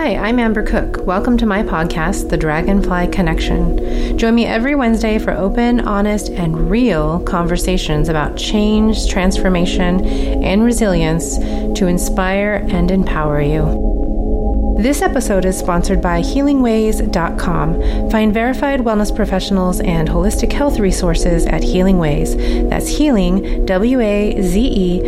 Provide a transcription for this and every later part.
Hi, I'm Amber Cook. Welcome to my podcast, The Dragonfly Connection. Join me every Wednesday for open, honest, and real conversations about change, transformation, and resilience to inspire and empower you. This episode is sponsored by HealingWays.com. Find verified wellness professionals and holistic health resources at Healing Ways. That's healing, W A Z E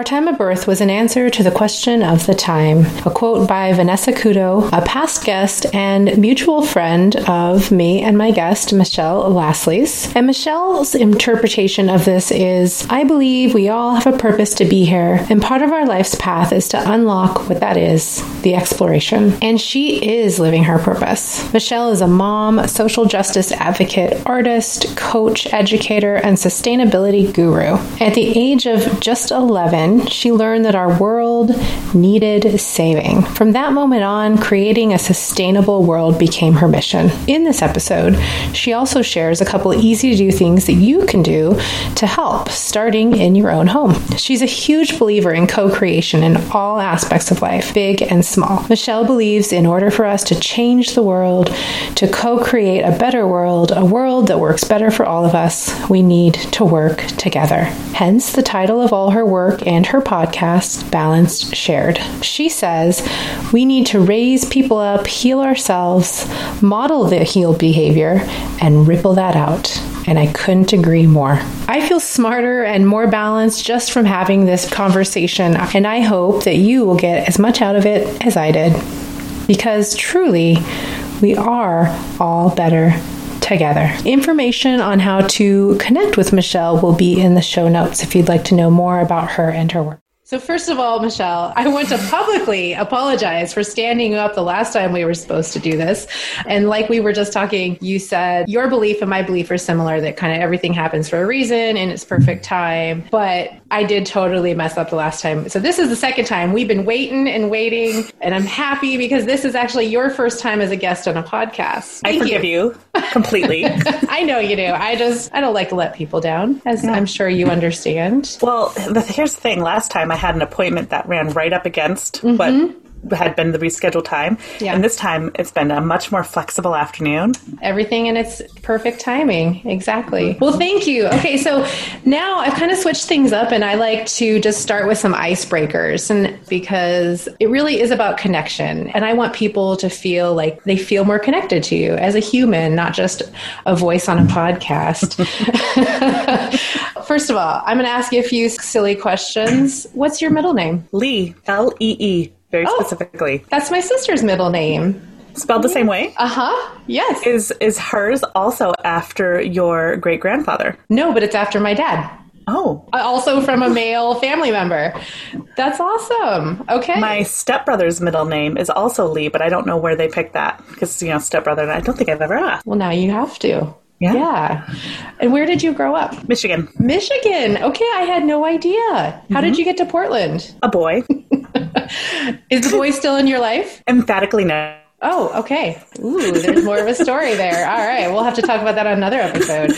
Our time of birth was an answer to the question of the time. A quote by Vanessa Couto, a past guest and mutual friend of me and my guest, Michelle Lasleys. And Michelle's interpretation of this is I believe we all have a purpose to be here, and part of our life's path is to unlock what that is the exploration. And she is living her purpose. Michelle is a mom, social justice advocate, artist, coach, educator, and sustainability guru. At the age of just 11, she learned that our world needed saving. From that moment on, creating a sustainable world became her mission. In this episode, she also shares a couple easy to do things that you can do to help, starting in your own home. She's a huge believer in co creation in all aspects of life, big and small. Michelle believes in order for us to change the world, to co create a better world, a world that works better for all of us, we need to work together. Hence the title of all her work and her podcast, Balanced Shared. She says we need to raise people up, heal ourselves, model the healed behavior, and ripple that out. And I couldn't agree more. I feel smarter and more balanced just from having this conversation, and I hope that you will get as much out of it as I did. Because truly, we are all better together. Information on how to connect with Michelle will be in the show notes if you'd like to know more about her and her work. So, first of all, Michelle, I want to publicly apologize for standing up the last time we were supposed to do this. And like we were just talking, you said your belief and my belief are similar that kind of everything happens for a reason in its perfect time. But I did totally mess up the last time. So, this is the second time. We've been waiting and waiting. And I'm happy because this is actually your first time as a guest on a podcast. Thank I forgive you, you completely. I know you do. I just, I don't like to let people down, as. I'm sure you understand. Well, the, here's the thing last time I had an appointment that ran right up against mm-hmm. what had been the rescheduled time. Yeah. And this time it's been a much more flexible afternoon. Everything in its perfect timing. Exactly. Well, thank you. Okay, so now I've kind of switched things up and I like to just start with some icebreakers and because it really is about connection and I want people to feel like they feel more connected to you as a human, not just a voice on a podcast. First of all, I'm going to ask you a few silly questions. What's your middle name? Lee, L E E very oh, specifically. That's my sister's middle name. Spelled the same way? Uh huh. Yes. Is is hers also after your great grandfather? No, but it's after my dad. Oh. Uh, also from a male family member. That's awesome. Okay. My stepbrother's middle name is also Lee, but I don't know where they picked that because, you know, stepbrother, and I don't think I've ever asked. Well, now you have to. Yeah. Yeah. And where did you grow up? Michigan. Michigan. Okay, I had no idea. How mm-hmm. did you get to Portland? A boy. Is the boy still in your life? Emphatically no. Oh, okay. Ooh, there's more of a story there. All right, we'll have to talk about that on another episode.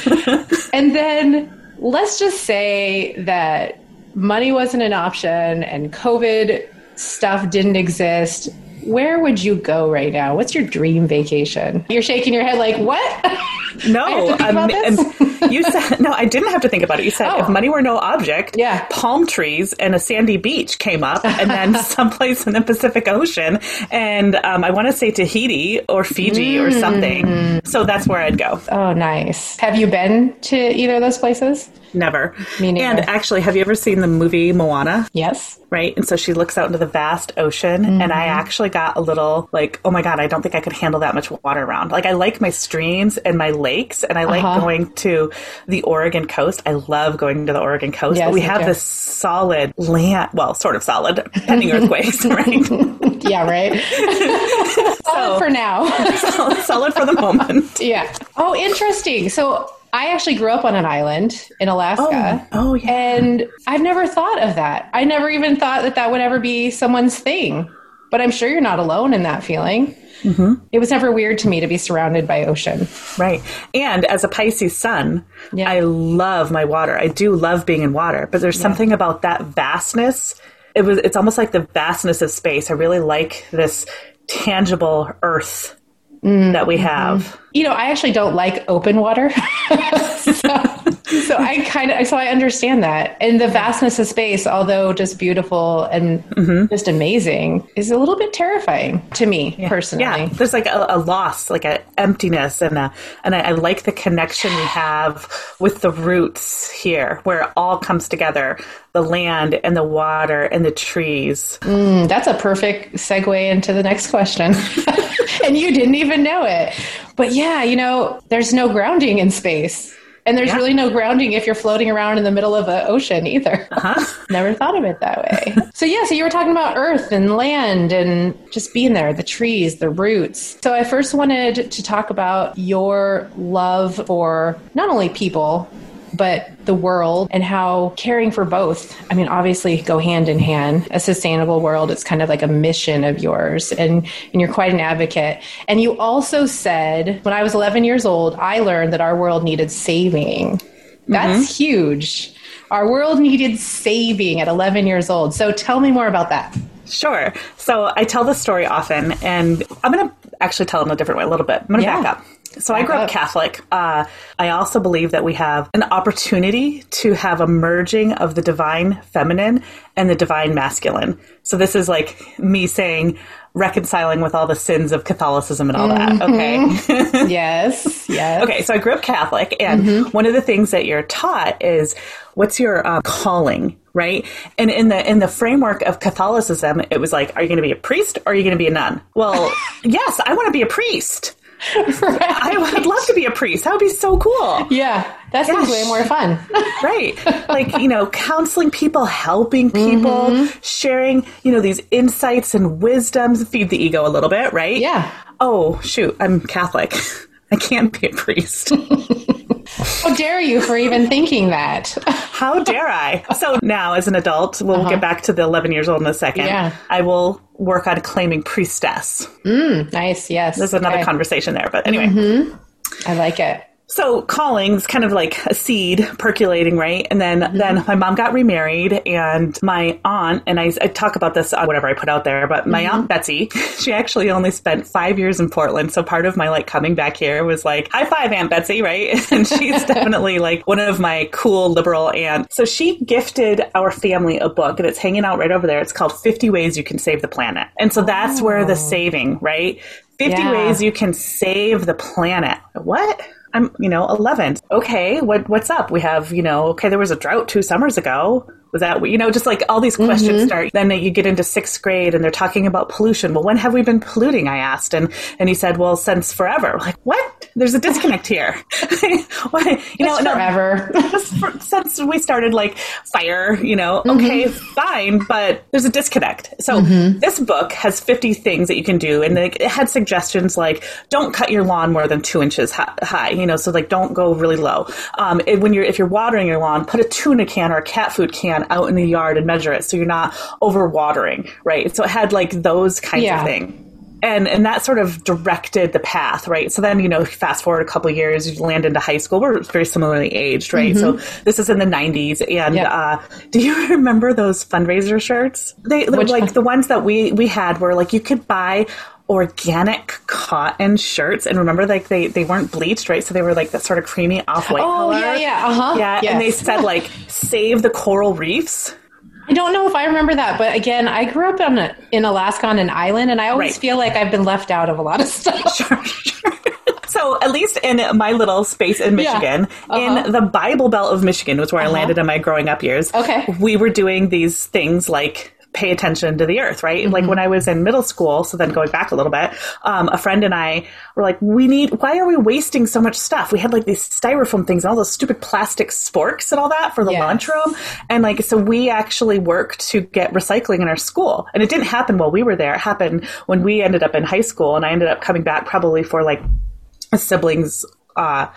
And then let's just say that money wasn't an option and COVID stuff didn't exist where would you go right now? What's your dream vacation? You're shaking your head like, what? No, um, you said no. I didn't have to think about it. You said oh. if money were no object, yeah, palm trees and a sandy beach came up, and then someplace in the Pacific Ocean, and um, I want to say Tahiti or Fiji mm. or something. So that's where I'd go. Oh, nice. Have you been to either of those places? Never. Me neither. And actually, have you ever seen the movie Moana? Yes. Right? And so she looks out into the vast ocean, mm-hmm. and I actually got a little like, oh my God, I don't think I could handle that much water around. Like, I like my streams and my lakes, and I like uh-huh. going to the Oregon coast. I love going to the Oregon coast, yes, but we have this solid land, well, sort of solid, pending earthquakes, right? yeah, right. solid so, for now. solid, solid for the moment. Yeah. Oh, interesting. So, I actually grew up on an island in Alaska. Oh, oh, yeah. And I've never thought of that. I never even thought that that would ever be someone's thing. But I'm sure you're not alone in that feeling. Mm-hmm. It was never weird to me to be surrounded by ocean. Right. And as a Pisces sun, yeah. I love my water. I do love being in water, but there's yeah. something about that vastness it was it's almost like the vastness of space. I really like this tangible earth mm, that we mm-hmm. have. You know, I actually don't like open water. so so I kind of so I understand that, and the vastness of space, although just beautiful and mm-hmm. just amazing, is a little bit terrifying to me yeah. personally. Yeah, there's like a, a loss, like an emptiness, and a, and I, I like the connection we have with the roots here, where it all comes together the land and the water and the trees. Mm, that's a perfect segue into the next question. and you didn't even know it. But yeah, you know, there's no grounding in space. And there's yeah. really no grounding if you're floating around in the middle of an ocean either. Uh-huh. Never thought of it that way. so, yeah, so you were talking about earth and land and just being there, the trees, the roots. So, I first wanted to talk about your love for not only people, but the world and how caring for both, I mean, obviously go hand in hand. A sustainable world is kind of like a mission of yours, and, and you're quite an advocate. And you also said, when I was 11 years old, I learned that our world needed saving. That's mm-hmm. huge. Our world needed saving at 11 years old. So tell me more about that. Sure. So I tell this story often, and I'm going to actually tell it in a different way a little bit. I'm going to yeah. back up. So I grew up Catholic. Uh, I also believe that we have an opportunity to have a merging of the divine feminine and the divine masculine. So this is like me saying reconciling with all the sins of Catholicism and all that. Mm-hmm. Okay. yes. Yes. Okay. So I grew up Catholic, and mm-hmm. one of the things that you're taught is what's your uh, calling, right? And in the in the framework of Catholicism, it was like, are you going to be a priest or are you going to be a nun? Well, yes, I want to be a priest. Right. I would love to be a priest. That would be so cool. Yeah, that sounds way more fun. right. Like, you know, counseling people, helping people, mm-hmm. sharing, you know, these insights and wisdoms, feed the ego a little bit, right? Yeah. Oh, shoot, I'm Catholic. I can't be a priest. How dare you for even thinking that? How dare I? So now, as an adult, we'll uh-huh. get back to the 11 years old in a second. Yeah. I will work on claiming priestess. Mm, nice. Yes. There's another okay. conversation there, but anyway. Mm-hmm. I like it. So calling's kind of like a seed percolating, right? And then mm-hmm. then my mom got remarried, and my aunt and I, I talk about this on whatever I put out there, but my mm-hmm. aunt Betsy, she actually only spent five years in Portland. So part of my like coming back here was like high five, Aunt Betsy, right? And she's definitely like one of my cool liberal aunts. So she gifted our family a book, and it's hanging out right over there. It's called Fifty Ways You Can Save the Planet, and so that's oh. where the oh. saving, right? 50 yeah. ways you can save the planet. What? I'm, you know, 11. Okay, what what's up? We have, you know, okay, there was a drought two summers ago. Was that, you know, just like all these questions mm-hmm. start. Then you get into sixth grade and they're talking about pollution. Well, when have we been polluting? I asked. And, and he said, well, since forever. like, what? There's a disconnect here. Why, you know, forever. No, just for, since we started like fire, you know, mm-hmm. okay, fine, but there's a disconnect. So mm-hmm. this book has 50 things that you can do. And it had suggestions like, don't cut your lawn more than two inches high, you know, so like don't go really low. Um, it, when you're, if you're watering your lawn, put a tuna can or a cat food can out in the yard and measure it so you're not overwatering, right? So it had like those kinds yeah. of things. And, and that sort of directed the path, right? So then, you know, fast forward a couple years, you land into high school. We're very similarly aged, right? Mm-hmm. So this is in the 90s. And uh, do you remember those fundraiser shirts? They Which like one? the ones that we, we had were like you could buy organic cotton shirts and remember like they they weren't bleached right so they were like that sort of creamy off-white oh color. yeah yeah uh-huh yeah yes. and they said like save the coral reefs I don't know if I remember that, but again, I grew up on a, in Alaska on an island, and I always right. feel like I've been left out of a lot of stuff. Sure, sure. So, at least in my little space in Michigan, yeah. uh-huh. in the Bible Belt of Michigan, was where uh-huh. I landed in my growing up years. Okay, we were doing these things like pay attention to the earth, right? Mm-hmm. Like when I was in middle school, so then going back a little bit, um, a friend and I were like, we need, why are we wasting so much stuff? We had like these styrofoam things and all those stupid plastic sporks and all that for the yes. lunchroom. And like, so we actually worked to get recycling in our school. And it didn't happen while we were there. It happened when we ended up in high school and I ended up coming back probably for like a siblings, uh,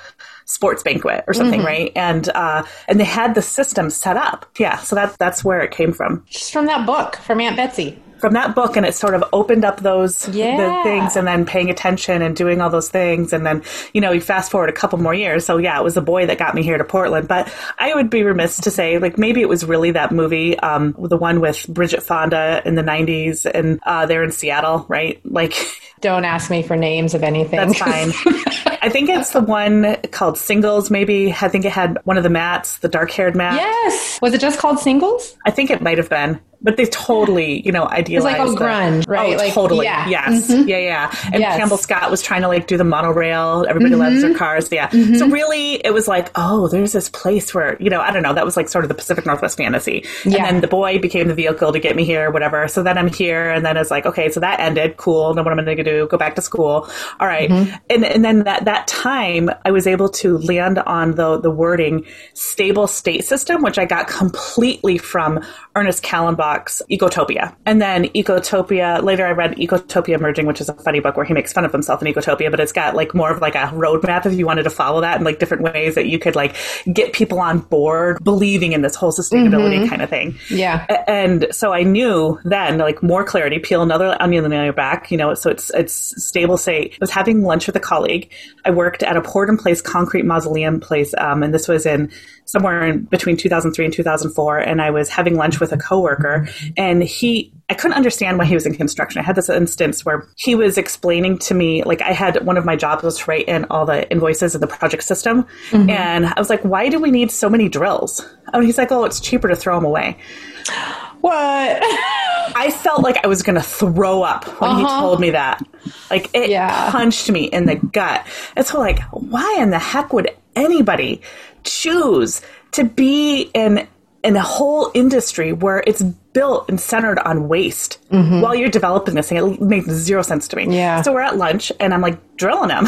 sports banquet or something, mm-hmm. right? And uh, and they had the system set up. Yeah, so that that's where it came from. Just from that book from Aunt Betsy. From that book, and it sort of opened up those Yeah. the things, and then paying attention and doing all those things, and then you know you fast forward a couple more years. So yeah, it was the boy that got me here to Portland. But I would be remiss to say like maybe it was really that movie, um, the one with Bridget Fonda in the '90s, and uh, they're in Seattle, right? Like Don't ask me for names of anything. that's fine. I think it's the one called Singles. Maybe I think it had one of the Matts, the dark-haired Matt. yes. Was it just called Singles? I think it might have been, but they totally, you know, idealized. It. It's like, oh, the- grunge, right? Oh, Like, totally. yeah. Yes. Mm-hmm. Yeah, yeah. And Yes. Campbell Scott was trying to like do the monorail. Everybody loves their mm-hmm. cars. Yeah. Mm-hmm. So really, it was like, oh, there's this place where, you know, I don't know. That was like sort of the Pacific Northwest fantasy. Yeah. And then the boy became the vehicle to get me here, whatever. So then I'm here, and then it's like, okay, so that ended. Cool. Then what am I going to do? Go back to school. All right. And and then that that time, I was able to land on the the wording stable state system, which I got completely from Ernest Callenbach's Ecotopia. And then Ecotopia, later I read Ecotopia Emerging, which is a funny book where he makes fun of himself in Ecotopia, but it's got like more of like a roadmap if you wanted to follow that and like different ways that you could like get people on board believing in this whole sustainability kind of thing. Yeah. And so I knew then, like more clarity, peel another onion on your back, you know, so it's, it's stable state. I was having lunch with a colleague. I worked at a port in place concrete mausoleum place. Um, and this was in somewhere in between 2003 and 2004. And I was having lunch with a coworker and he, I couldn't understand why he was in construction. I had this instance where he was explaining to me, like I had one of my jobs was to write in all the invoices of the project system. And I was like, why do we need so many drills? And he's like, oh, it's cheaper to throw them away. What? I felt like I was going to throw up when he Uh-huh. told me that. Like it Yeah. punched me in the gut. It's so like, why in the heck would anybody choose to be in in a whole industry where it's built and centered on waste while you're developing this thing? It makes zero sense to me. Mm-hmm. Yeah. So we're at lunch and I'm like drilling him.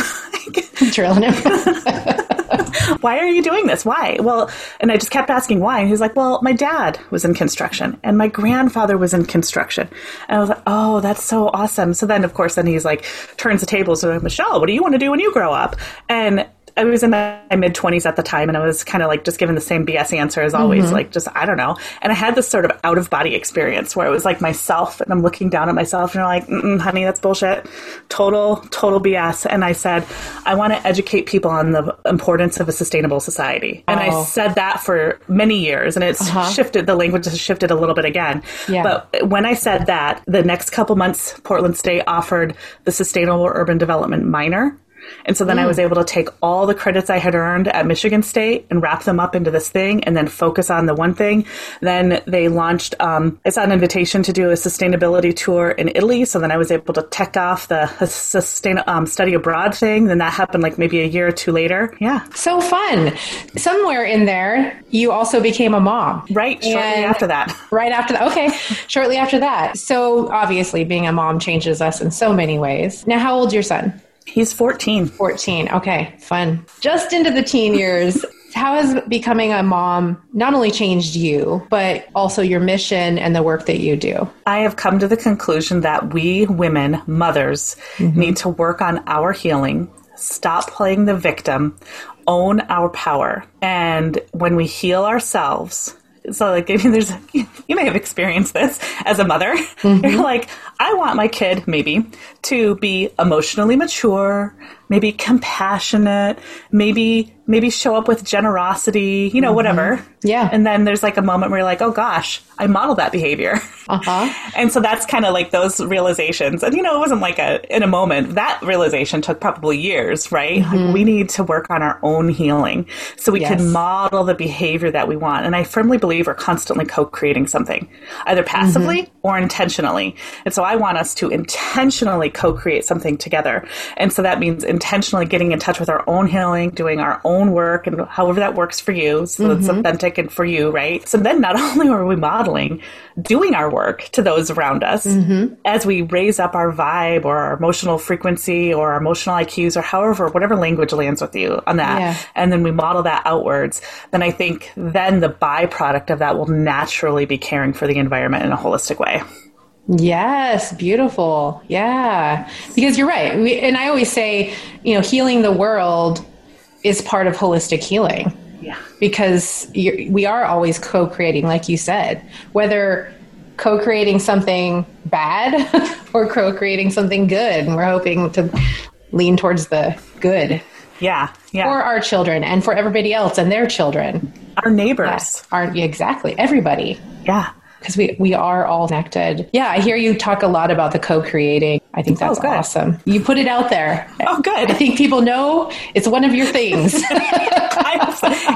Drilling him. why are you doing this? Why? Well, and I just kept asking why. And he's like, well, my dad was in construction and my grandfather was in construction. And I was like, oh, that's so awesome. So then, of course, then he's like, turns the tables and like, Michelle, what do you want to do when you grow up? And I was in my mid 20s at the time and I was kind of like just given the same BS answer as always, mm-hmm. like just, I don't know. And I had this sort of out of body experience where it was like myself and I'm looking down at myself and you're like, honey, that's bullshit. Total, total BS. And I said, I want to educate people on the importance of a sustainable society. And I Oh. said that for many years and it's uh-huh. shifted, the language has shifted a little bit again. Yeah. But when I said that, the next couple months, Portland State offered the Sustainable Urban Development minor. And so then I was able to take all the credits I had earned at Michigan State and wrap them up into this thing and then focus on the one thing. Then they launched, um, I saw an invitation to do a sustainability tour in Italy. So then I was able to check off the sustain, um, study abroad thing. Then that happened like maybe a year or two later. Yeah. so fun. Somewhere in there, you also became a mom. Right. Shortly And- after that. Right after that. Okay. Shortly after that. So obviously, being a mom changes us in so many ways. Now, how old's your son? He's 14. 14. Okay. Fun. Just into the teen years. How has becoming a mom not only changed you, but also your mission and the work that you do? I have come to the conclusion that we women, mothers, mm-hmm. need to work on our healing, stop playing the victim, own our power. And when we heal ourselves, so like I mean, there's you may have experienced this as a mother. You're mm-hmm. like, I want my kid maybe to be emotionally mature, maybe compassionate, maybe maybe show up with generosity, you know, whatever. Mm-hmm. Yeah. And then there's like a moment where you're like, oh gosh, I model that behavior. Uh-huh. And so that's kind of like those realizations. And you know, it wasn't like a in a moment. That realization took probably years, right? Like mm-hmm. we need to work on our own healing so we Yes. can model the behavior that we want. And I firmly believe we're constantly co-creating something, either passively mm-hmm. or intentionally. And so I want us to intentionally co-create something together. And so that means intentionally getting in touch with our own healing, doing our own work and however that works for you. So it's mm-hmm. authentic and for you, right? So then not only are we modeling, doing our work to those around us mm-hmm. as we raise up our vibe or our emotional frequency or our emotional IQs or however, whatever language lands with you on that. Yeah. And then we model that outwards. Then I think then the byproduct of that will naturally be caring for the environment in a holistic way. Yes, beautiful. Yeah. Because you're right. We, and I always say, you know, healing the world is part of holistic healing Yeah. because you're, we are always co creating, like you said, whether co creating something bad or co creating something good. And we're hoping to lean towards the good. Yeah. Yeah. For our children and for everybody else and their children. Our neighbors. Aren't yeah, exactly. Everybody. Yeah because we, we are all connected. Yeah, I hear you talk a lot about the co creating. I think that's oh, awesome. You put it out there. Oh, good. I think people know it's one of your things.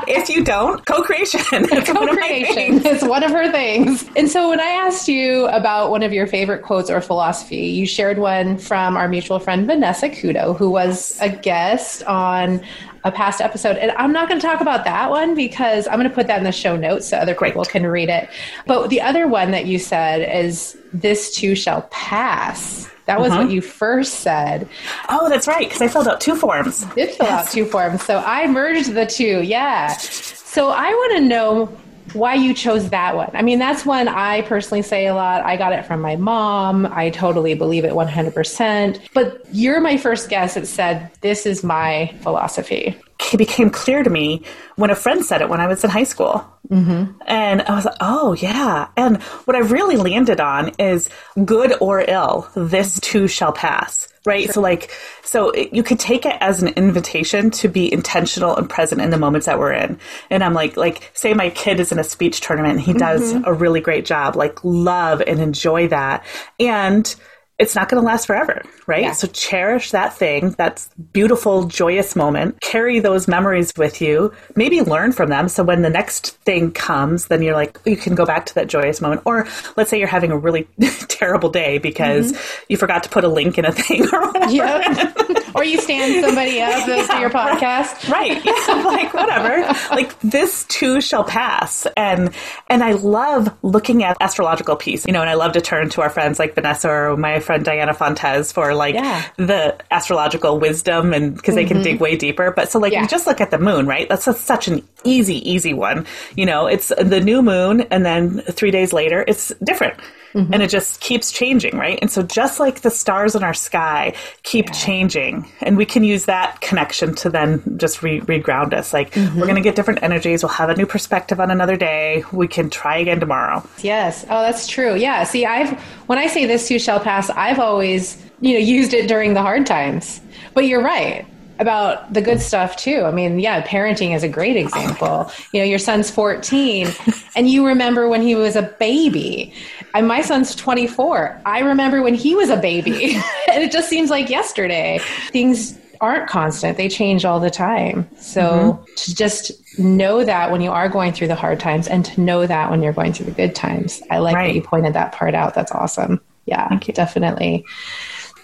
if you don't, co creation. Co creation is one of her things. And so when I asked you about one of your favorite quotes or philosophy, you shared one from our mutual friend Vanessa Couto, who was a guest on a past episode. And I'm not going to talk about that one because I'm going to put that in the show notes so other people can read it. But the other one that you said is, This too shall pass. That was uh-huh. what you first said. Oh, that's right, because I filled out two forms. You did fill yes. out two forms. So I merged the two, yeah. So I want to know why you chose that one. I mean, that's one I personally say a lot. I got it from my mom. I totally believe it 100%. But you're my first guest that said, This is my philosophy. It became clear to me when a friend said it when I was in high school. Mm-hmm. And I was like, oh, yeah. And what I really landed on is good or ill, this too shall pass right? Sure. So like, so it, you could take it as an invitation to be intentional and present in the moments that we're in. And I'm like, like, say my kid is in a speech tournament and he does mm-hmm. a really great job, like love and enjoy that. And it's not going to last forever, right? Yeah. So cherish that thing, that beautiful, joyous moment. Carry those memories with you. Maybe learn from them. So when the next thing comes, then you're like, you can go back to that joyous moment. Or let's say you're having a really terrible day because mm-hmm. you forgot to put a link in a thing or whatever. Yep. or you stand somebody up yeah, for your podcast. Right. Yeah, like whatever. like this too shall pass. And and I love looking at astrological piece, you know, and I love to turn to our friends like Vanessa or my friend friend Diana Fontes for like yeah. the astrological wisdom and because mm-hmm. they can mm-hmm. dig way deeper. But so like yeah. you just look at the moon, right? That's a, such an easy, easy one. You know, it's the new moon and then three days later it's different. Mm-hmm. And it just keeps changing, right? And so just like the stars in our sky keep yeah. changing, and we can use that connection to then just re- reground us. Like mm-hmm. we're going to get different energies. We'll have a new perspective on another day. We can try again tomorrow. Yes. Oh, that's true. Yeah. See, I've when I say this too shall pass, I've always you know used it during the hard times. But you're right about the good stuff too. I mean, yeah, parenting is a great example. You know, your son's 14 and you remember when he was a baby. And my son's 24. I remember when he was a baby. and it just seems like yesterday. Things aren't constant. They change all the time. So mm-hmm. to just know that when you are going through the hard times and to know that when you're going through the good times. I like right. that you pointed that part out. That's awesome. Yeah, definitely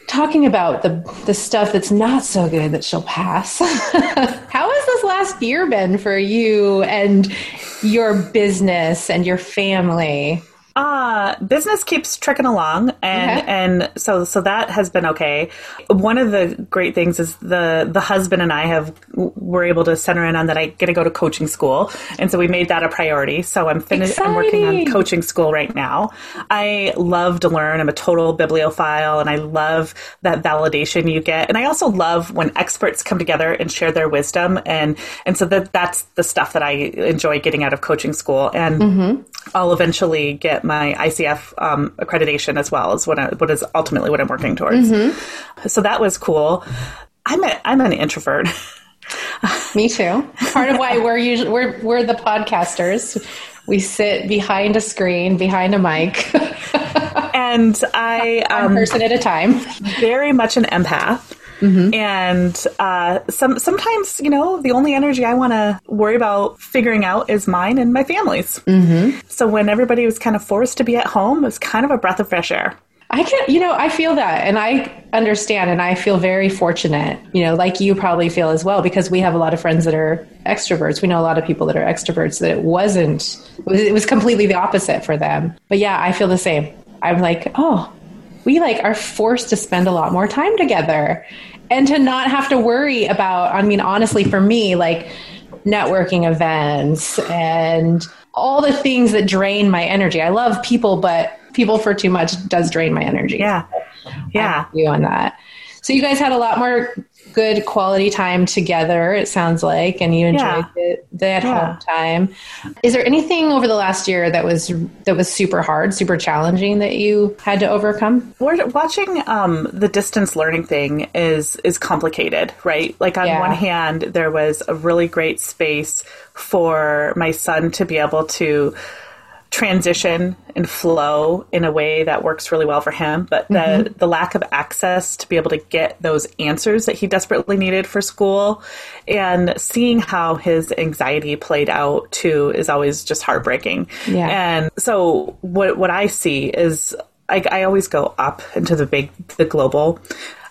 talking about the the stuff that's not so good that she'll pass. How has this last year been for you and your business and your family? Uh, business keeps trucking along, and okay. and so so that has been okay. One of the great things is the the husband and I have were able to center in on that. I get to go to coaching school, and so we made that a priority. So I'm finished. I'm working on coaching school right now. I love to learn. I'm a total bibliophile, and I love that validation you get. And I also love when experts come together and share their wisdom, and and so that that's the stuff that I enjoy getting out of coaching school. And mm-hmm. I'll eventually get my ICF um, accreditation as well as what I, what is ultimately what I'm working towards. Mm-hmm. So that was cool. I'm a, I'm an introvert. Me too. Part of why we're usually we're we're the podcasters. We sit behind a screen, behind a mic. and I um, one person at a time. Very much an empath. Mm-hmm. And uh, some sometimes, you know, the only energy I want to worry about figuring out is mine and my family's. Mm-hmm. So when everybody was kind of forced to be at home, it was kind of a breath of fresh air. I can, you know, I feel that and I understand and I feel very fortunate, you know, like you probably feel as well, because we have a lot of friends that are extroverts. We know a lot of people that are extroverts that it wasn't, it was completely the opposite for them. But yeah, I feel the same. I'm like, oh, we like are forced to spend a lot more time together and to not have to worry about i mean honestly for me like networking events and all the things that drain my energy. I love people but people for too much does drain my energy. Yeah. Yeah. you on that. So you guys had a lot more good quality time together, it sounds like, and you enjoyed yeah. the, the at home yeah. time. Is there anything over the last year that was that was super hard, super challenging that you had to overcome? We're watching um, the distance learning thing is is complicated, right? Like on yeah. one hand, there was a really great space for my son to be able to transition and flow in a way that works really well for him. But the, mm-hmm. the lack of access to be able to get those answers that he desperately needed for school and seeing how his anxiety played out too is always just heartbreaking. Yeah. And so what, what I see is I, I always go up into the big, the global.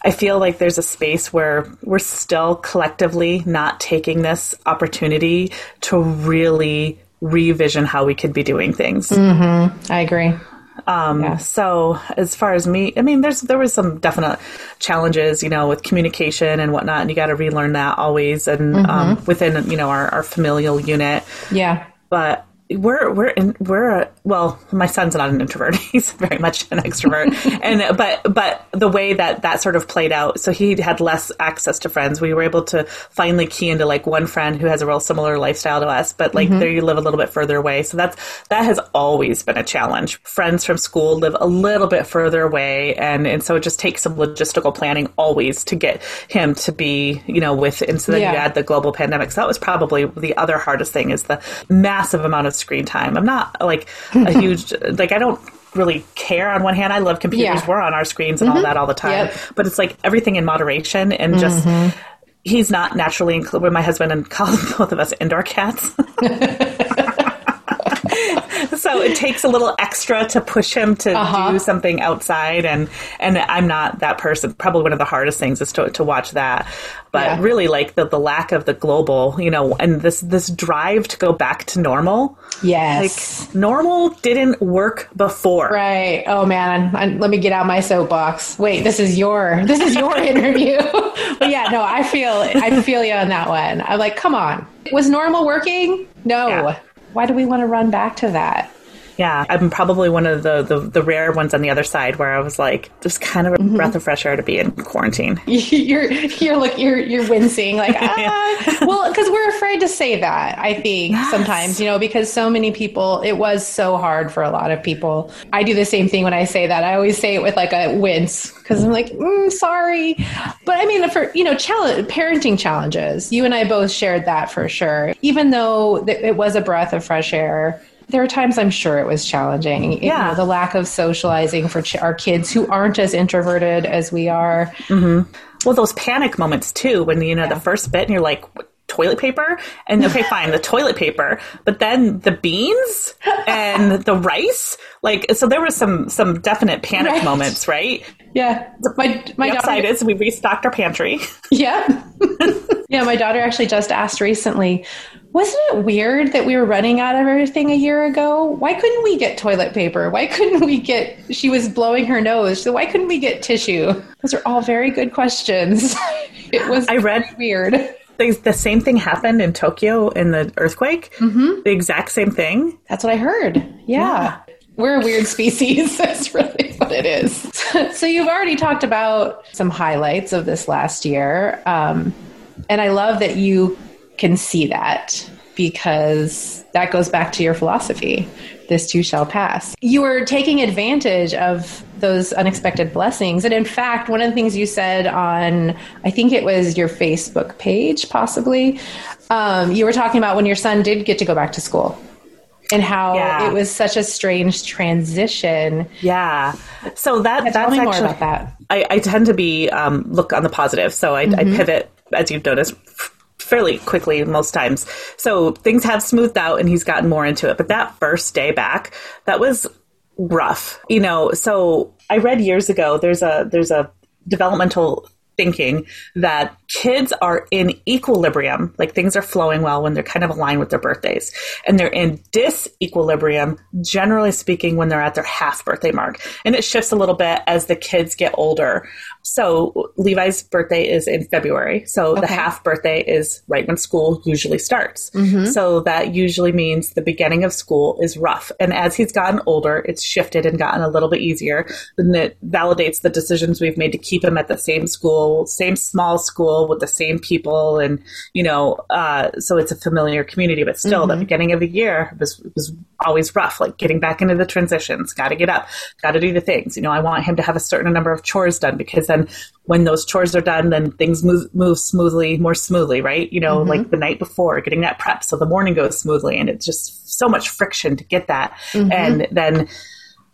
I feel like there's a space where we're still collectively not taking this opportunity to really revision how we could be doing things. Mm-hmm. I agree. Um, yeah. So as far as me, I mean, there's there was some definite challenges, you know, with communication and whatnot, and you got to relearn that always, and mm-hmm. um, within you know our, our familial unit. Yeah. But we're we're in, we're a, well my son's not an introvert. He's very much an extrovert. And but but the way that that sort of played out so he had less access to friends. We were able to finally key into like one friend who has a real similar lifestyle to us but like mm-hmm. there you live a little bit further away. So that's that has always been a challenge. Friends from school live a little bit further away and and so it just takes some logistical planning always to get him to be you know with and so then yeah. you add the global pandemic. So that was probably the other hardest thing is the massive amount of screen time. I'm not like a huge like I don't really care on one hand. I love computers. Yeah. We're on our screens and mm-hmm. all that all the time. Yep. But it's like everything in moderation and just mm-hmm. he's not naturally included. My husband and call both of us indoor cats. so it takes a little extra to push him to uh-huh. do something outside and and I'm not that person. Probably one of the hardest things is to to watch that. But yeah. really like the the lack of the global, you know, and this this drive to go back to normal. Yes. Like normal didn't work before. Right. Oh man, I, let me get out my soapbox. Wait, this is your this is your interview. but yeah, no, I feel I feel you on that one. I'm like, come on. Was normal working? No. Yeah why do we want to run back to that? Yeah, I'm probably one of the, the, the, rare ones on the other side where I was like, just kind of a mm-hmm. breath of fresh air to be in quarantine. You're you're like you're you're wincing like ah. well because we're afraid to say that. I think yes. sometimes you know because so many people it was so hard for a lot of people. I do the same thing when I say that. I always say it with like a wince because I'm like mm, sorry, but I mean for you know challenge parenting challenges. You and I both shared that for sure. Even though it was a breath of fresh air there are times I'm sure it was challenging. Yeah. You know, the lack of socializing for ch- our kids who aren't as introverted as we are. Mm-hmm. Well, those panic moments too, when you know yeah. the first bit and you're like, toilet paper and okay fine the toilet paper but then the beans and the rice like so there was some some definite panic right. moments right yeah my my the daughter is we restocked our pantry yeah yeah my daughter actually just asked recently wasn't it weird that we were running out of everything a year ago? Why couldn't we get toilet paper? Why couldn't we get, she was blowing her nose, so why couldn't we get tissue? Those are all very good questions. it was I read weird. The same thing happened in Tokyo in the earthquake. Mm-hmm. The exact same thing. That's what I heard. Yeah. yeah. We're a weird species. That's really what it is. so you've already talked about some highlights of this last year. Um, and I love that you can see that because that goes back to your philosophy this too shall pass. You were taking advantage of those unexpected blessings. And in fact, one of the things you said on, I think it was your Facebook page, possibly, um, you were talking about when your son did get to go back to school and how yeah. it was such a strange transition. Yeah. So that yeah, that's actually, about that. I, I, tend to be um, look on the positive. So I, mm-hmm. I pivot, as you've noticed, fairly quickly most times. So things have smoothed out and he's gotten more into it. But that first day back, that was rough. You know, so I read years ago there's a there's a developmental thinking that kids are in equilibrium, like things are flowing well when they're kind of aligned with their birthdays. And they're in disequilibrium, generally speaking, when they're at their half birthday mark. And it shifts a little bit as the kids get older. So Levi's birthday is in February. So okay. the half birthday is right when school usually starts. Mm-hmm. So that usually means the beginning of school is rough. And as he's gotten older, it's shifted and gotten a little bit easier. And it validates the decisions we've made to keep him at the same school, same small school with the same people. And, you know, uh, so it's a familiar community, but still mm-hmm. the beginning of the year was, was always rough, like getting back into the transitions, got to get up, got to do the things. You know, I want him to have a certain number of chores done because then when those chores are done, then things move, move smoothly, more smoothly, right? You know, mm-hmm. like the night before, getting that prep so the morning goes smoothly. And it's just so much friction to get that. Mm-hmm. And then,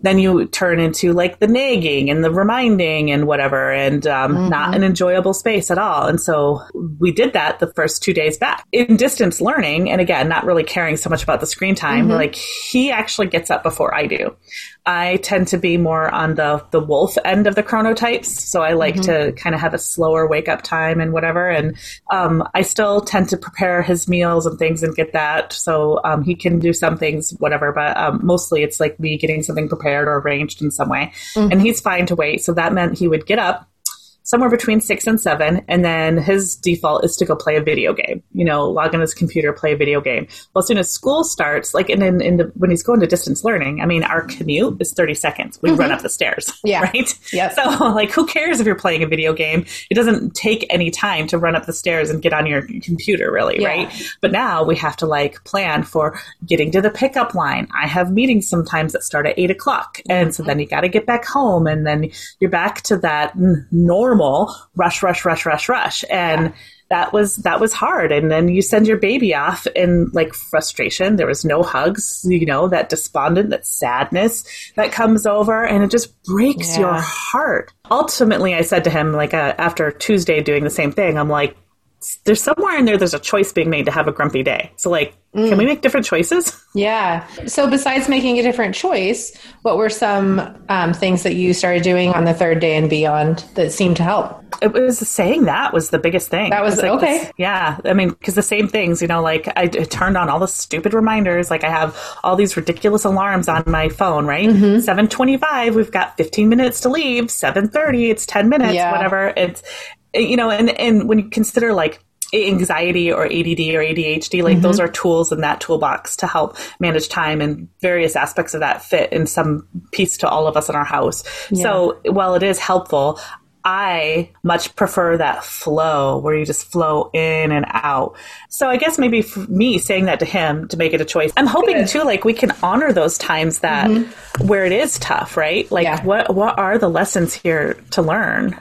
then you turn into like the nagging and the reminding and whatever, and um, mm-hmm. not an enjoyable space at all. And so we did that the first two days back in distance learning. And again, not really caring so much about the screen time. Mm-hmm. Like he actually gets up before I do. I tend to be more on the the wolf end of the chronotypes, so I like mm-hmm. to kind of have a slower wake up time and whatever. And um, I still tend to prepare his meals and things and get that, so um, he can do some things, whatever. But um, mostly it's like me getting something prepared or arranged in some way, mm-hmm. and he's fine to wait. So that meant he would get up somewhere between six and seven. And then his default is to go play a video game, you know, log on his computer, play a video game. Well, as soon as school starts, like in, in, in the, when he's going to distance learning, I mean, our commute is 30 seconds. We mm-hmm. run up the stairs. Yeah. Right. Yeah. So like, who cares if you're playing a video game? It doesn't take any time to run up the stairs and get on your computer really. Yeah. Right. But now we have to like plan for getting to the pickup line. I have meetings sometimes that start at eight o'clock. And so then you got to get back home and then you're back to that normal normal rush, rush, rush, rush, rush. And yeah. that was, that was hard. And then you send your baby off in like frustration. There was no hugs, you know, that despondent, that sadness that comes over and it just breaks yeah. your heart. Ultimately, I said to him, like, uh, after Tuesday doing the same thing, I'm like, there's somewhere in there there's a choice being made to have a grumpy day. So like mm. can we make different choices? Yeah. So besides making a different choice, what were some um, things that you started doing on the third day and beyond that seemed to help? It was saying that was the biggest thing. That was, was like okay. This, yeah. I mean, because the same things, you know, like I, I, turned on all the stupid reminders. Like I have all these ridiculous alarms on my phone, right? Mm-hmm. 725, we've got 15 minutes to leave. 730, it's 10 minutes, yeah. whatever. It's, you know, and, and when you consider like anxiety or ADD or ADHD, like mm-hmm. those are tools in that toolbox to help manage time and various aspects of that fit in some piece to all of us in our house. Yeah. So while it is helpful, I much prefer that flow where you just flow in and out. So I guess maybe for me saying that to him to make it a choice. I'm hoping Good. too, like we can honor those times that mm-hmm. where it is tough, right? Like yeah. what what are the lessons here to learn?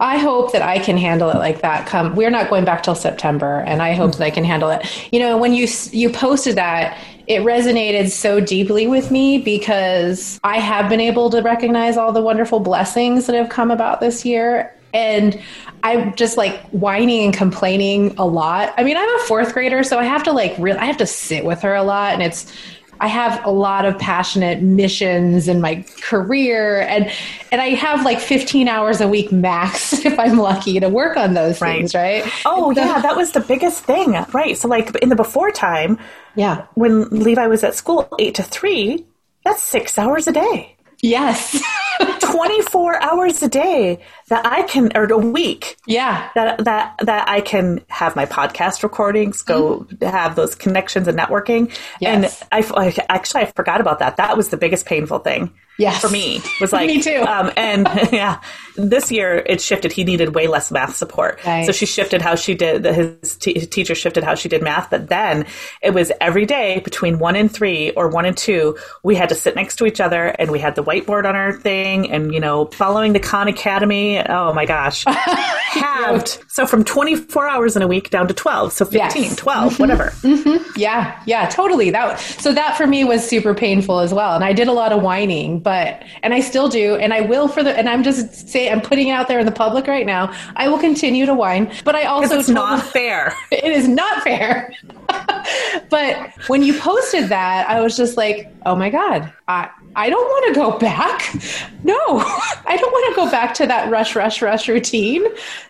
I hope that I can handle it like that. Come, we're not going back till September, and I hope mm-hmm. that I can handle it. You know, when you you posted that, it resonated so deeply with me because I have been able to recognize all the wonderful blessings that have come about this year. And I'm just like whining and complaining a lot. I mean, I'm a fourth grader, so I have to like really, I have to sit with her a lot, and it's I have a lot of passionate missions in my career and and I have like 15 hours a week max if I'm lucky to work on those right. things, right? Oh yeah, that was the biggest thing. Right. So like in the before time, yeah. When Levi was at school 8 to 3, that's 6 hours a day. Yes. 24 hours a day that I can, or a week. Yeah. That, that, that I can have my podcast recordings, go mm-hmm. have those connections and networking. Yes. And I, I, actually, I forgot about that. That was the biggest painful thing. Yes. For me was like, me too. Um, and yeah, this year it shifted. He needed way less math support. Right. So she shifted how she did, his, t- his teacher shifted how she did math. But then it was every day between one and three or one and two, we had to sit next to each other and we had the whiteboard on our thing and, you know, following the Khan Academy oh my gosh, halved. so from 24 hours in a week down to 12. So 15, yes. 12, mm-hmm. whatever. Mm-hmm. Yeah, yeah, totally. That so that for me was super painful as well. And I did a lot of whining, but and I still do, and I will for the. And I'm just saying, I'm putting it out there in the public right now. I will continue to whine, but I also it's not fair. It is not fair. but when you posted that, I was just like, oh my god, I I don't want to go back. No, I don't want to go back to that rush, rush, rush routine.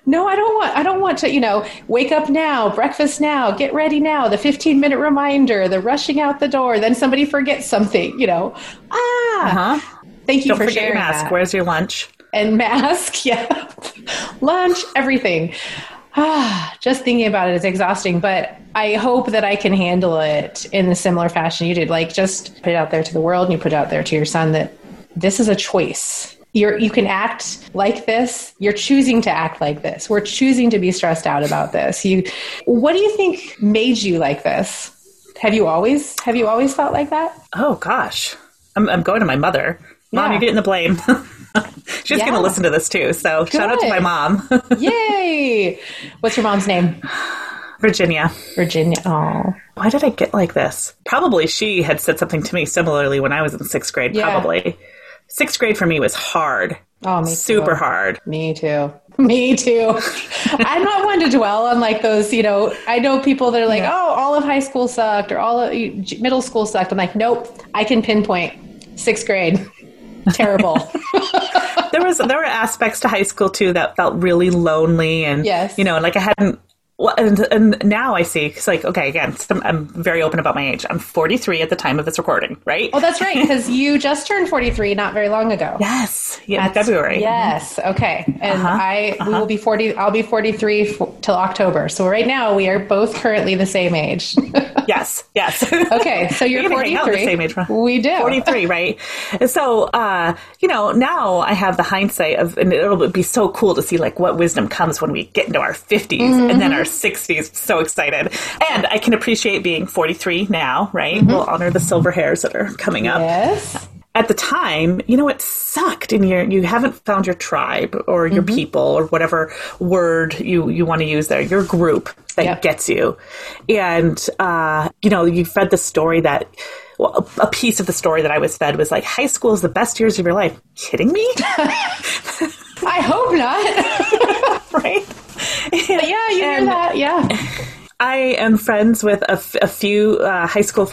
No, I don't want, I don't want to, you know, wake up now, breakfast now, get ready now, the 15 minute reminder, the rushing out the door, then somebody forgets something, you know. Ah, uh-huh. thank you don't for forget sharing your mask. That. Where's your lunch? And mask. Yeah. Lunch, everything. Ah, just thinking about it is exhausting, but I hope that I can handle it in a similar fashion you did. Like just put it out there to the world and you put it out there to your son that this is a choice. You're, you can act like this. You're choosing to act like this. We're choosing to be stressed out about this. You, what do you think made you like this? Have you always have you always felt like that? Oh gosh, I'm, I'm going to my mother. Mom, yeah. you're getting the blame. She's yeah. going to listen to this too. So Good. shout out to my mom. Yay! What's your mom's name? Virginia. Virginia. Oh. Why did I get like this? Probably she had said something to me similarly when I was in sixth grade. Yeah. Probably. Sixth grade for me was hard. Oh, me too. Super too. hard. Me too. Me too. I'm not one to dwell on like those, you know, I know people that are like, yeah. oh, all of high school sucked or all of middle school sucked. I'm like, nope, I can pinpoint sixth grade. Terrible. there was there were aspects to high school too that felt really lonely and yes. you know, like I hadn't well, and, and now I see it's like okay again I'm very open about my age. I'm 43 at the time of this recording, right? Oh, that's right because you just turned 43 not very long ago. Yes, yeah, February. Yes, okay, and uh-huh. I uh-huh. we will be 40. I'll be 43 f- till October. So right now we are both currently the same age. yes, yes. okay, so you're 43. same age. We do 43, right? so uh, you know now I have the hindsight of, and it'll be so cool to see like what wisdom comes when we get into our 50s mm-hmm. and then our 60s. So excited. And I can appreciate being 43 now, right? Mm-hmm. We'll honor the silver hairs that are coming up. Yes. At the time, you know, it sucked and you you haven't found your tribe or your mm-hmm. people or whatever word you, you want to use there, your group that yep. gets you. And, uh, you know, you fed the story that, well, a piece of the story that I was fed was like, high school is the best years of your life. Kidding me? I hope not. right? Yeah, you and hear that. Yeah. I am friends with a, f- a few uh, high school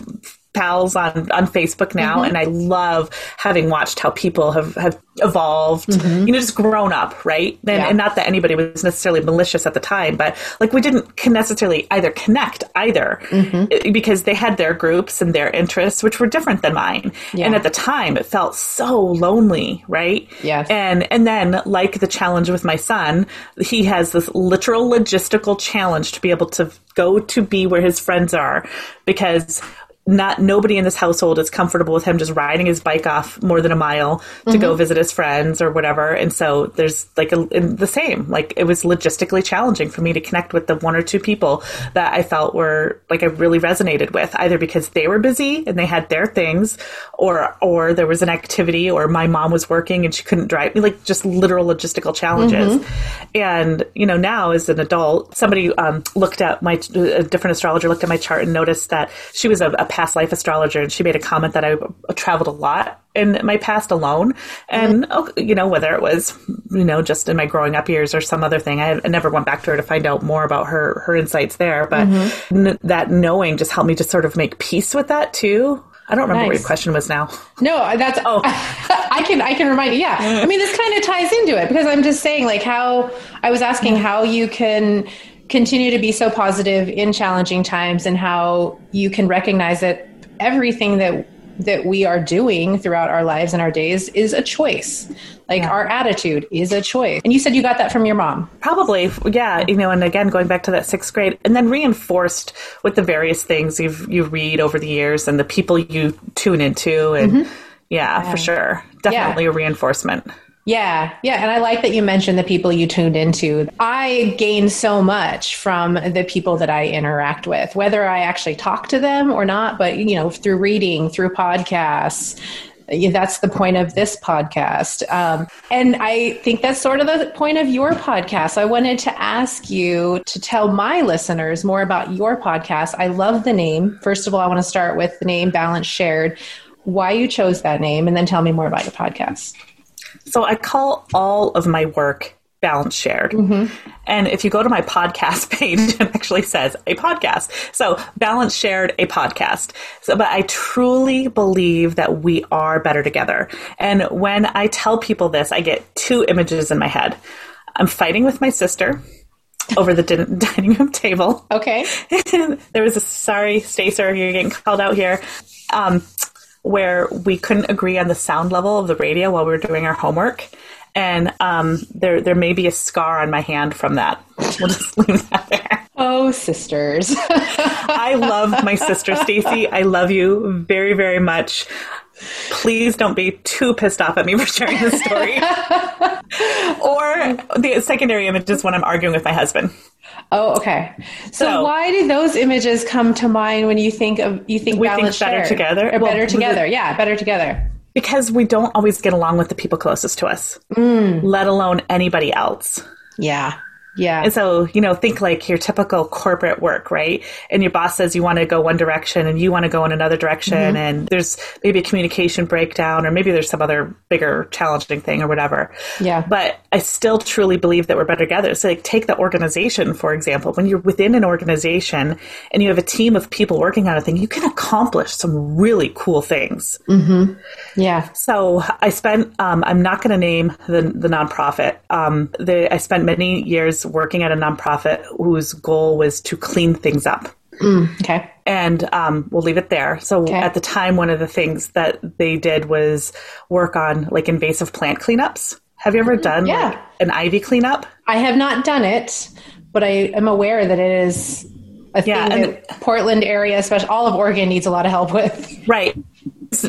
pals on on Facebook now, mm-hmm. and I love having watched how people have have evolved, mm-hmm. you know, just grown up, right? And, yeah. and, not that anybody was necessarily malicious at the time, but like we didn't necessarily either connect either mm-hmm. because they had their groups and their interests, which were different than mine. Yeah. And at the time, it felt so lonely, right? Yes. And and then like the challenge with my son, he has this literal logistical challenge to be able to go to be where his friends are because not nobody in this household is comfortable with him just riding his bike off more than a mile to mm-hmm. go visit his friends or whatever. And so there's like a, the same, like it was logistically challenging for me to connect with the one or two people that I felt were like I really resonated with, either because they were busy and they had their things, or or there was an activity, or my mom was working and she couldn't drive me, like just literal logistical challenges. Mm-hmm. And you know, now as an adult, somebody um, looked at my a different astrologer looked at my chart and noticed that she was a, a past life astrologer, and she made a comment that I traveled a lot in my past alone. And, mm-hmm. oh, you know, whether it was, you know, just in my growing up years or some other thing, I, never went back to her to find out more about her, her insights there. But mm-hmm. n- that knowing just helped me to sort of make peace with that too. I don't remember nice. what your question was now. No, that's oh, I can I can remind you. Yeah, I mean this kind of ties into it because I'm just saying like how I was asking how you can continue to be so positive in challenging times and how you can recognize that everything that that we are doing throughout our lives and our days is a choice. Like yeah. our attitude is a choice. And you said you got that from your mom. Probably, yeah. You know, and again, going back to that sixth grade, and then reinforced with the various things you you read over the years and the people you tune into, and mm-hmm. yeah, yeah, for sure, definitely yeah. a reinforcement. Yeah, yeah. And I like that you mentioned the people you tuned into. I gain so much from the people that I interact with, whether I actually talk to them or not, but, you know, through reading, through podcasts. That's the point of this podcast. Um, and I think that's sort of the point of your podcast. I wanted to ask you to tell my listeners more about your podcast. I love the name. First of all, I want to start with the name Balance Shared, why you chose that name, and then tell me more about your podcast. So I call all of my work balance shared. Mm-hmm. And if you go to my podcast page, it actually says a podcast. So balance shared, a podcast. So, but I truly believe that we are better together. And when I tell people this, I get two images in my head. I'm fighting with my sister over the din- dining room table. Okay. there was a sorry, Stacer, you're getting called out here. Um, where we couldn't agree on the sound level of the radio while we were doing our homework. and um, there there may be a scar on my hand from that. We'll just leave that there. Oh, sisters! I love my sister Stacy. I love you very very much. Please don't be too pissed off at me for sharing this story. or the secondary image is when I'm arguing with my husband. Oh, okay. So, so, why do those images come to mind when you think of you think we think better shared? together? Or well, better together, yeah, better together. Because we don't always get along with the people closest to us, mm. let alone anybody else. Yeah. Yeah. And so, you know, think like your typical corporate work, right? And your boss says you want to go one direction and you want to go in another direction. Mm-hmm. And there's maybe a communication breakdown or maybe there's some other bigger challenging thing or whatever. Yeah. But I still truly believe that we're better together. So like take the organization, for example, when you're within an organization and you have a team of people working on a thing, you can accomplish some really cool things. Mm-hmm. Yeah. So I spent, um, I'm not going to name the, the nonprofit. Um, the, I spent many years working at a nonprofit whose goal was to clean things up. Mm, okay. And um, we'll leave it there. So okay. at the time, one of the things that they did was work on like invasive plant cleanups. Have you ever mm-hmm. done yeah. like, an ivy cleanup? I have not done it, but I am aware that it is a thing yeah, that Portland area, especially all of Oregon, needs a lot of help with. Right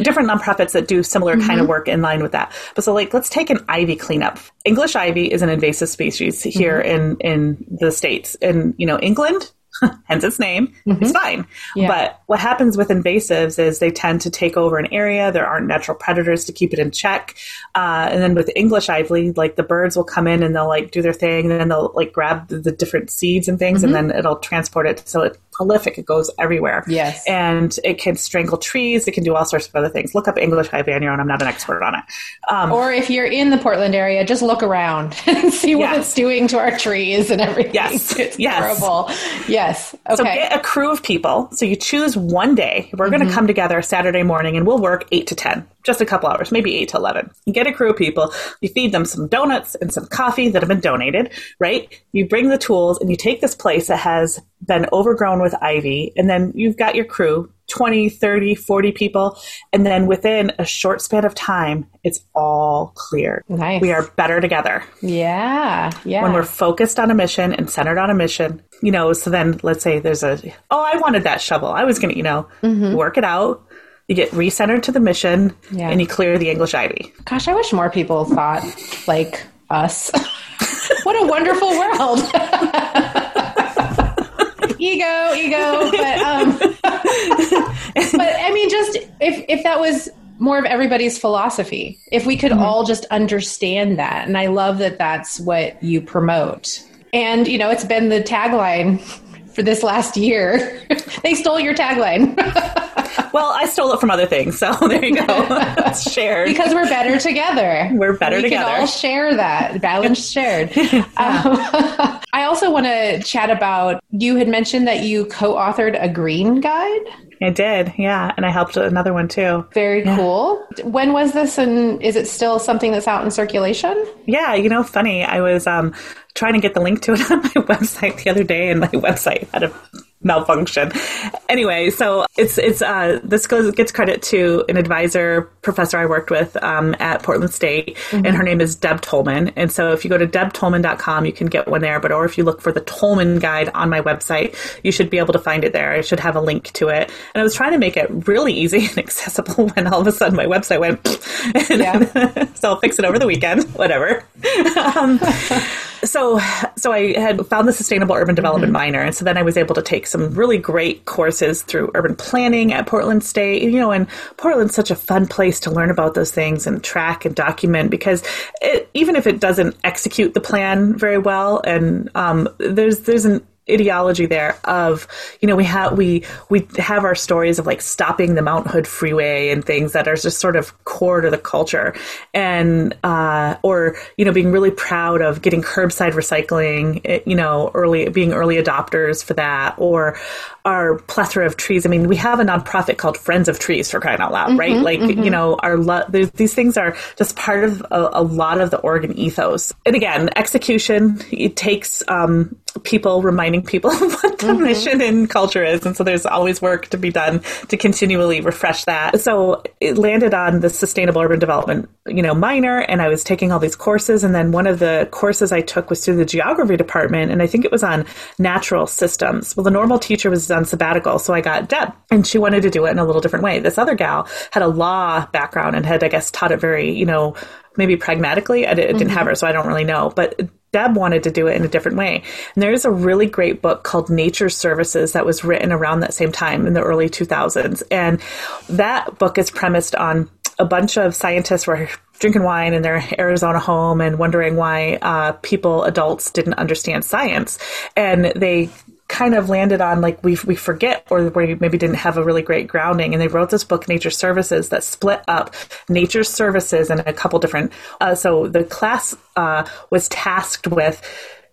different nonprofits that do similar mm-hmm. kind of work in line with that. But so like let's take an ivy cleanup. English ivy is an invasive species here mm-hmm. in in the states. and you know England, hence its name, mm-hmm. it's fine. Yeah. But what happens with invasives is they tend to take over an area. There aren't natural predators to keep it in check. Uh, and then with English ivy, like the birds will come in and they'll like do their thing, and then they'll like grab the, the different seeds and things, mm-hmm. and then it'll transport it. So it's prolific; it goes everywhere. Yes, and it can strangle trees. It can do all sorts of other things. Look up English ivy on your own. I'm not an expert on it. Um, or if you're in the Portland area, just look around and see what yes. it's doing to our trees and everything. Yes, it's yes. horrible. Yes. Okay. So get a crew of people. So you choose one day. We're mm-hmm. going to come together Saturday morning, and we'll work eight to ten just a couple hours, maybe eight to 11. You get a crew of people, you feed them some donuts and some coffee that have been donated, right? You bring the tools and you take this place that has been overgrown with ivy, and then you've got your crew 20, 30, 40 people. And then within a short span of time, it's all clear. Nice. We are better together. Yeah. Yeah. When we're focused on a mission and centered on a mission, you know, so then let's say there's a, oh, I wanted that shovel. I was going to, you know, mm-hmm. work it out you get recentered to the mission, yeah. and you clear the English ivy. Gosh, I wish more people thought like us. what a wonderful world. ego, ego, but um, but I mean, just if if that was more of everybody's philosophy, if we could mm-hmm. all just understand that, and I love that that's what you promote. And you know, it's been the tagline for this last year. they stole your tagline. well, I stole it from other things, so there you go. it's shared because we're better together. We're better we together. Can all share that balance shared. um, I also want to chat about. You had mentioned that you co-authored a green guide. I did, yeah, and I helped another one too. Very yeah. cool. When was this, and is it still something that's out in circulation? Yeah, you know, funny. I was um, trying to get the link to it on my website the other day, and my website had a malfunction. Anyway, so it's it's uh, this goes gets credit to an advisor professor I worked with um, at Portland State, mm-hmm. and her name is Deb Tolman. And so if you go to debtolman.com, you can get one there. But or if you look for the Tolman Guide on my website, you should be able to find it there. I should have a link to it. And I was trying to make it really easy and accessible when all of a sudden my website went. Yeah. so I'll fix it over the weekend. Whatever. um, so so I had found the sustainable urban development mm-hmm. minor, and so then I was able to take some really great courses through urban planning at Portland State. You know, and Portland's such a fun place to learn about those things and track and document because it, even if it doesn't execute the plan very well, and um, there's there's an ideology there of you know we have we we have our stories of like stopping the Mount Hood freeway and things that are just sort of core to the culture and uh, or you know being really proud of getting curbside recycling eh, you know early being early adopters for that or our plethora of trees. I mean, we have a nonprofit called Friends of Trees for crying out loud, mm-hmm, right? Like, mm-hmm. you know, our lo- these things are just part of a, a, lot of the Oregon ethos. And again, execution it takes um, people reminding people what the mm-hmm. mission and culture is. And so there's always work to be done to continually refresh that. So it landed on the sustainable urban development, you know, minor and I was taking all these courses. And then one of the courses I took was through the geography department. And I think it was on natural systems. Well, the normal teacher was on sabbatical. So I got Deb and she wanted to do it in a little different way. This other gal had a law background and had, I guess, taught it very, you know, maybe pragmatically. I didn't mm-hmm. have her, so I don't really know. But Deb wanted to do it in a different way. And there's a really great book called Nature Services that was written around that same time in the early 2000s. And that book is premised on a bunch of scientists were drinking wine in their Arizona home and wondering why uh, people, adults, didn't understand science. And they kind of landed on like we we forget or we maybe didn't have a really great grounding. And they wrote this book nature services that split up nature services in a couple different uh, so the class uh, was tasked with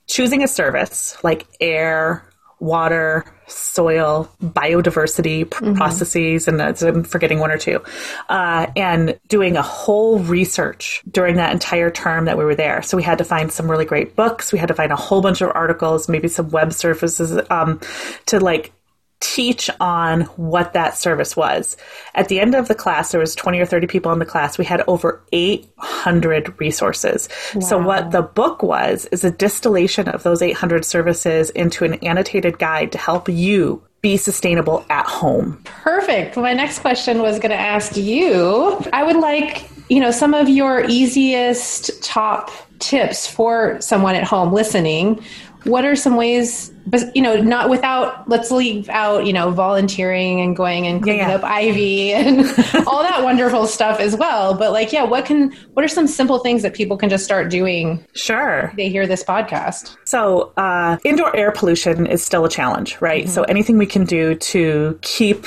choosing a service like air water, soil, biodiversity mm-hmm. processes, and I'm forgetting one or two, uh, and doing a whole research during that entire term that we were there. So we had to find some really great books. We had to find a whole bunch of articles, maybe some web services um, to like teach on what that service was. At the end of the class, there was 20 or 30 people in the class. We had over 800 resources. Wow. So what the book was is a distillation of those 800 services into an annotated guide to help you be sustainable at home. Perfect. My next question was going to ask you. I would like, you know, some of your easiest top tips for someone at home listening what are some ways but you know not without let's leave out you know volunteering and going and cleaning yeah, yeah. up ivy and all that wonderful stuff as well. But like yeah what can what are some simple things that people can just start doing sure. they hear this podcast? So uh, indoor air pollution is still a challenge right? Mm-hmm. so anything we can do to keep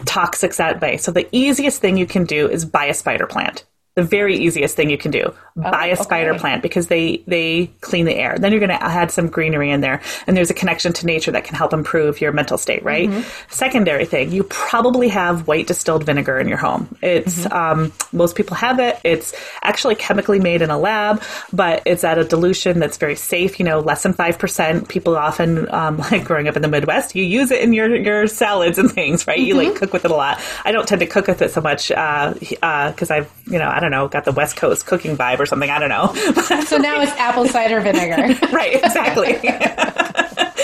toxics at bay. So the easiest thing you can do is buy a spider plant the very easiest thing you can do oh, buy a spider okay. plant because they they clean the air then you're going to add some greenery in there and there's a connection to nature that can help improve your mental state right mm-hmm. secondary thing you probably have white distilled vinegar in your home it's mm-hmm. um, most people have it it's actually chemically made in a lab but it's at a dilution that's very safe you know less than 5% people often um, like growing up in the midwest you use it in your your salads and things right mm-hmm. you like mm-hmm. cook with it a lot i don't tend to cook with it so much because uh, uh, i've you know i don't know got the west coast cooking vibe or something. I don't know. so now it's apple cider vinegar. right, exactly.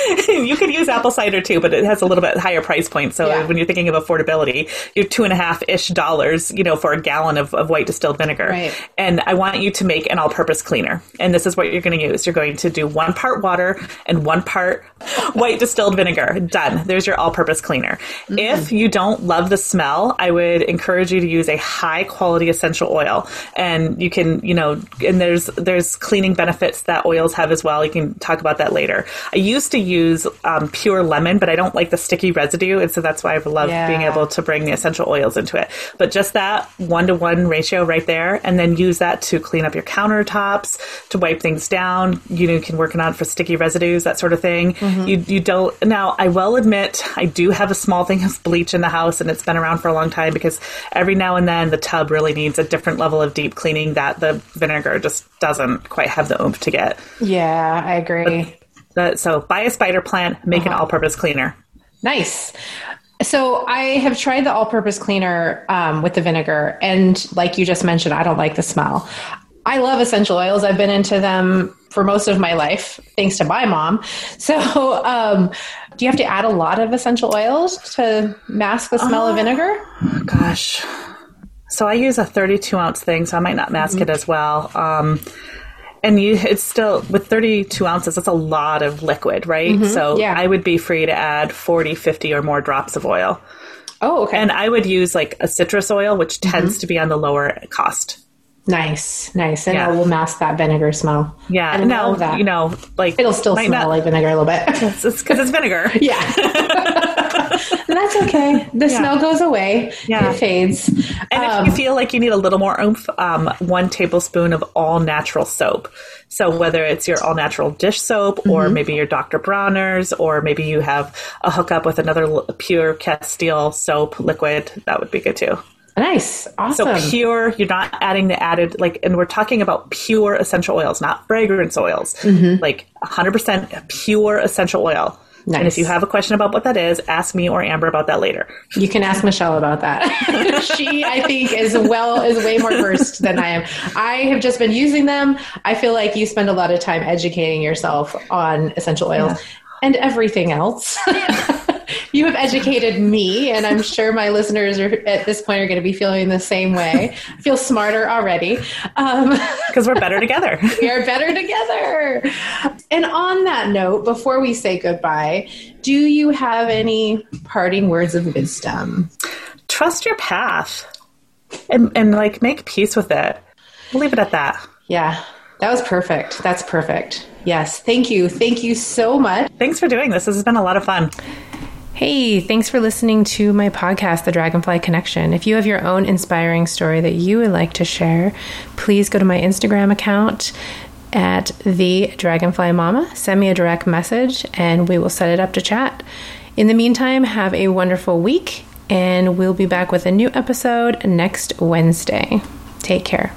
you could use apple cider too, but it has a little bit higher price point. So yeah. when you're thinking of affordability, you're two and a half ish dollars, you know, for a gallon of, of white distilled vinegar. Right. And I want you to make an all purpose cleaner. And this is what you're going to use. You're going to do one part water and one part white distilled vinegar. Done. There's your all purpose cleaner. Mm-hmm. If you don't love the smell, I would encourage you to use a high quality essential oil. And you can, you know, and there's, there's cleaning benefits that oils have as well. You can talk about that later. I used to use use um, pure lemon, but I don't like the sticky residue, and so that's why I love yeah. being able to bring the essential oils into it. But just that one to one ratio right there, and then use that to clean up your countertops, to wipe things down. You know, you can work it on for sticky residues, that sort of thing. Mm-hmm. You you don't now. I will admit, I do have a small thing of bleach in the house, and it's been around for a long time because every now and then the tub really needs a different level of deep cleaning that the vinegar just doesn't quite have the oomph to get. Yeah, I agree. So buy a spider plant, make uh-huh. an all-purpose cleaner. Nice. So I have tried the all-purpose cleaner um, with the vinegar, and like you just mentioned, I don't like the smell. I love essential oils. I've been into them for most of my life, thanks to my mom. So, um, do you have to add a lot of essential oils to mask the smell uh, of vinegar? Gosh. So I use a 32 ounce thing, so I might not mask mm-hmm. it as well. Um, and you it's still with 32 ounces that's a lot of liquid right mm-hmm, so yeah. i would be free to add 40 50 or more drops of oil oh okay and i would use like a citrus oil which mm-hmm. tends to be on the lower cost Nice, nice, and yeah. it will mask that vinegar smell. Yeah, and now that. you know, like it'll still smell not, like vinegar a little bit. It's because it's, it's, vinegar. yeah, that's okay. The yeah. smell goes away. Yeah, it fades. And um, if you feel like you need a little more oomph, um, one tablespoon of all natural soap. So whether it's your all natural dish soap, or mm-hmm. maybe your Dr. Bronner's, or maybe you have a hookup with another pure Castile soap liquid, that would be good too. Nice. Awesome. So pure, you're not adding the added, like, and we're talking about pure essential oils, not fragrance oils. Mm-hmm. Like 100% pure essential oil. Nice. And if you have a question about what that is, ask me or Amber about that later. You can ask Michelle about that. she, I think, is well is way more versed than I am. I have just been using them. I feel like you spend a lot of time educating yourself on essential oils yeah. and everything else. you have educated me, and I'm sure my listeners are at this point are going to be feeling the same way. I feel smarter already because um, we're better together. we are better together. And on that note, before we say goodbye, do you have any parting words of wisdom? Trust your path, and and like make peace with it. We'll leave it at that. Yeah, that was perfect. That's perfect. Yes. Thank you. Thank you so much. Thanks for doing this. This has been a lot of fun. Hey, thanks for listening to my podcast, The Dragonfly Connection. If you have your own inspiring story that you would like to share, please go to my Instagram account at The Dragonfly Mama. Send me a direct message and we will set it up to chat. In the meantime, have a wonderful week and we'll be back with a new episode next Wednesday. Take care.